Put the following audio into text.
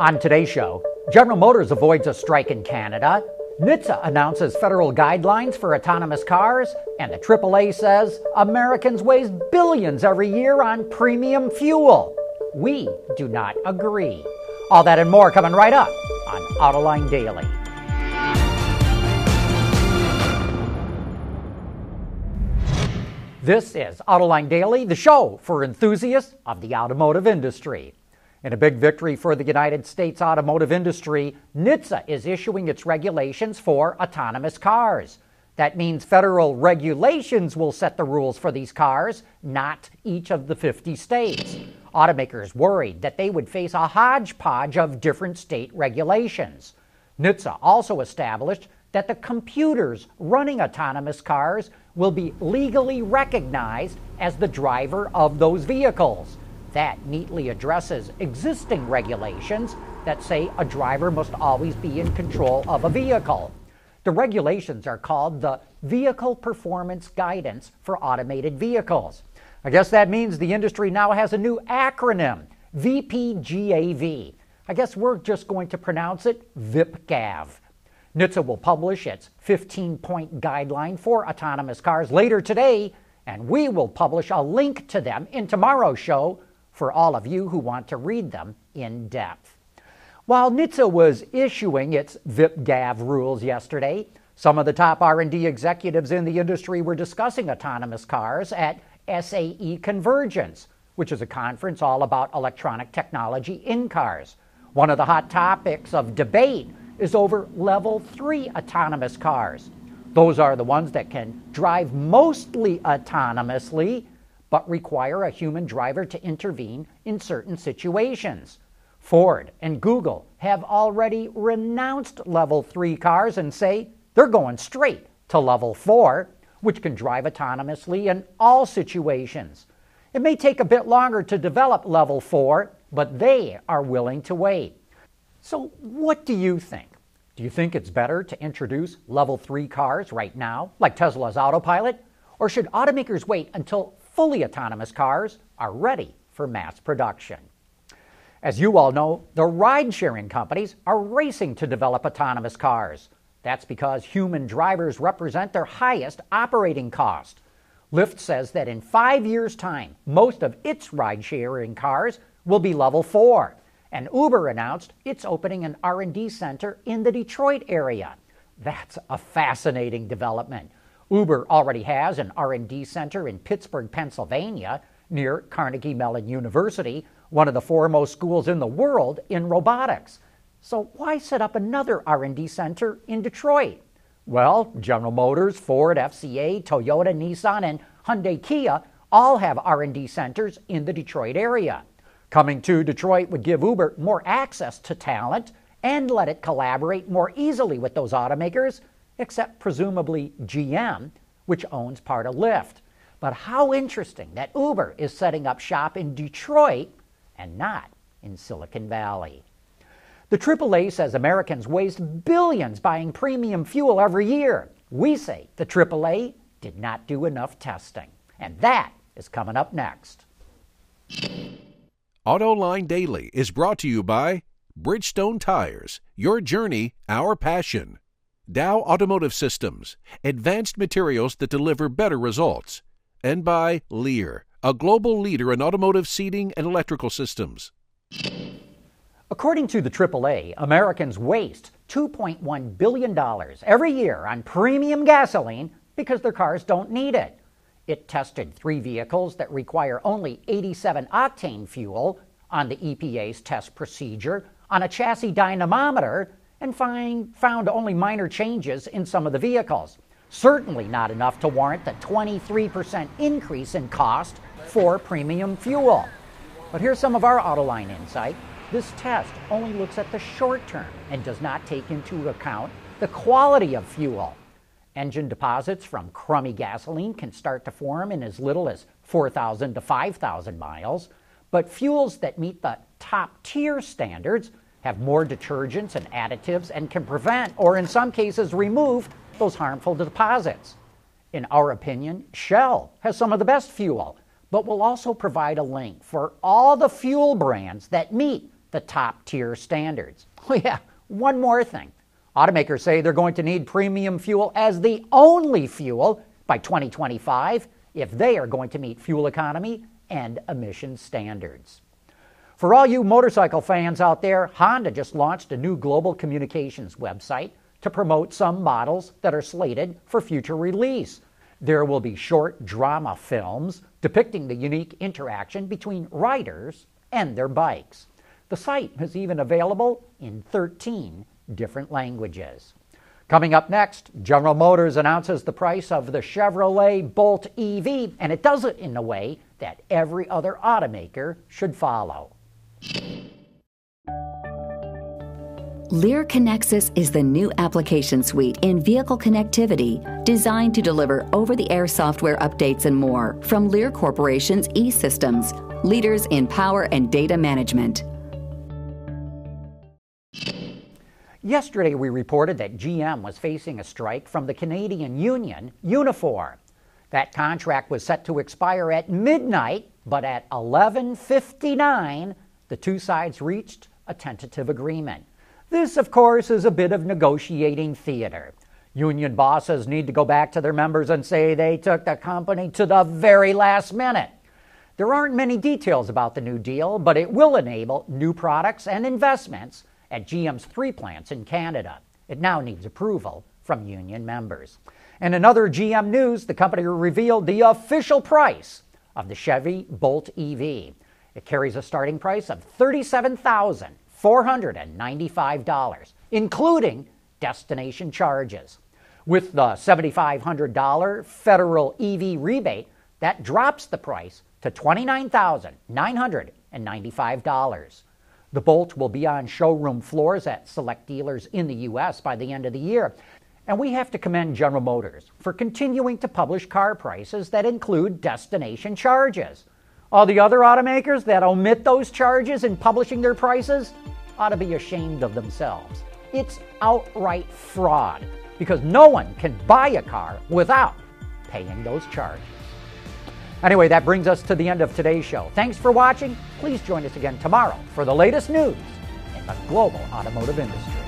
On today's show, General Motors avoids a strike in Canada, NHTSA announces federal guidelines for autonomous cars, and the AAA says Americans waste billions every year on premium fuel. We do not agree. All that and more coming right up on Autoline Daily. This is Autoline Daily, the show for enthusiasts of the automotive industry. In a big victory for the United States automotive industry, NHTSA is issuing its regulations for autonomous cars. That means federal regulations will set the rules for these cars, not each of the 50 states. Automakers worried that they would face a hodgepodge of different state regulations. NHTSA also established that the computers running autonomous cars will be legally recognized as the driver of those vehicles. That neatly addresses existing regulations that say a driver must always be in control of a vehicle. The regulations are called the Vehicle Performance Guidance for Automated Vehicles. I guess that means the industry now has a new acronym, VPGAV. I guess we're just going to pronounce it VIPGAV. NHTSA will publish its 15 point guideline for autonomous cars later today, and we will publish a link to them in tomorrow's show for all of you who want to read them in depth. While NHTSA was issuing its VIPGAV rules yesterday, some of the top R&D executives in the industry were discussing autonomous cars at SAE Convergence, which is a conference all about electronic technology in cars. One of the hot topics of debate is over level 3 autonomous cars. Those are the ones that can drive mostly autonomously but require a human driver to intervene in certain situations. Ford and Google have already renounced level 3 cars and say they're going straight to level 4, which can drive autonomously in all situations. It may take a bit longer to develop level 4, but they are willing to wait. So, what do you think? Do you think it's better to introduce level 3 cars right now, like Tesla's autopilot? Or should automakers wait until fully autonomous cars are ready for mass production. As you all know, the ride sharing companies are racing to develop autonomous cars. That's because human drivers represent their highest operating cost. Lyft says that in five years' time, most of its ride sharing cars will be level 4. And Uber announced it's opening an R&D center in the Detroit area. That's a fascinating development. Uber already has an R&D center in Pittsburgh, Pennsylvania, near Carnegie Mellon University, one of the foremost schools in the world in robotics. So why set up another R&D center in Detroit? Well, General Motors, Ford, FCA, Toyota, Nissan, and Hyundai Kia all have R&D centers in the Detroit area. Coming to Detroit would give Uber more access to talent and let it collaborate more easily with those automakers except presumably GM, which owns part of Lyft. But how interesting that Uber is setting up shop in Detroit and not in Silicon Valley. The AAA says Americans waste billions buying premium fuel every year. We say the AAA did not do enough testing. And that is coming up next. AutoLine Daily is brought to you by Bridgestone Tires, your journey, our passion. Dow Automotive Systems, advanced materials that deliver better results, and by Lear, a global leader in automotive seating and electrical systems. According to the AAA, Americans waste $2.1 billion every year on premium gasoline because their cars don't need it. It tested three vehicles that require only 87 octane fuel on the EPA's test procedure on a chassis dynamometer and find, found only minor changes in some of the vehicles. Certainly not enough to warrant the 23% increase in cost for premium fuel. But here's some of our Autoline insight. This test only looks at the short term and does not take into account the quality of fuel. Engine deposits from crummy gasoline can start to form in as little as 4,000 to 5,000 miles, but fuels that meet the top tier standards have more detergents and additives and can prevent, or in some cases remove, those harmful deposits. In our opinion, Shell has some of the best fuel, but will also provide a link for all the fuel brands that meet the top tier standards. Oh, yeah, one more thing. Automakers say they're going to need premium fuel as the only fuel by 2025 if they are going to meet fuel economy and emission standards. For all you motorcycle fans out there, Honda just launched a new global communications website to promote some models that are slated for future release. There will be short drama films depicting the unique interaction between riders and their bikes. The site is even available in 13 different languages. Coming up next, General Motors announces the price of the Chevrolet Bolt EV, and it does it in a way that every other automaker should follow. Lear Connexus is the new application suite in vehicle connectivity designed to deliver over the air software updates and more from Lear Corporation's e systems, leaders in power and data management. Yesterday, we reported that GM was facing a strike from the Canadian union Unifor. That contract was set to expire at midnight, but at 11:59, the two sides reached a tentative agreement. This, of course, is a bit of negotiating theater. Union bosses need to go back to their members and say they took the company to the very last minute. There aren't many details about the new deal, but it will enable new products and investments at GM's three plants in Canada. It now needs approval from union members. And in other GM news, the company revealed the official price of the Chevy Bolt EV. It carries a starting price of 37000 $495, including destination charges. With the $7,500 federal EV rebate, that drops the price to $29,995. The Bolt will be on showroom floors at select dealers in the U.S. by the end of the year. And we have to commend General Motors for continuing to publish car prices that include destination charges. All the other automakers that omit those charges in publishing their prices ought to be ashamed of themselves. It's outright fraud because no one can buy a car without paying those charges. Anyway, that brings us to the end of today's show. Thanks for watching. Please join us again tomorrow for the latest news in the global automotive industry.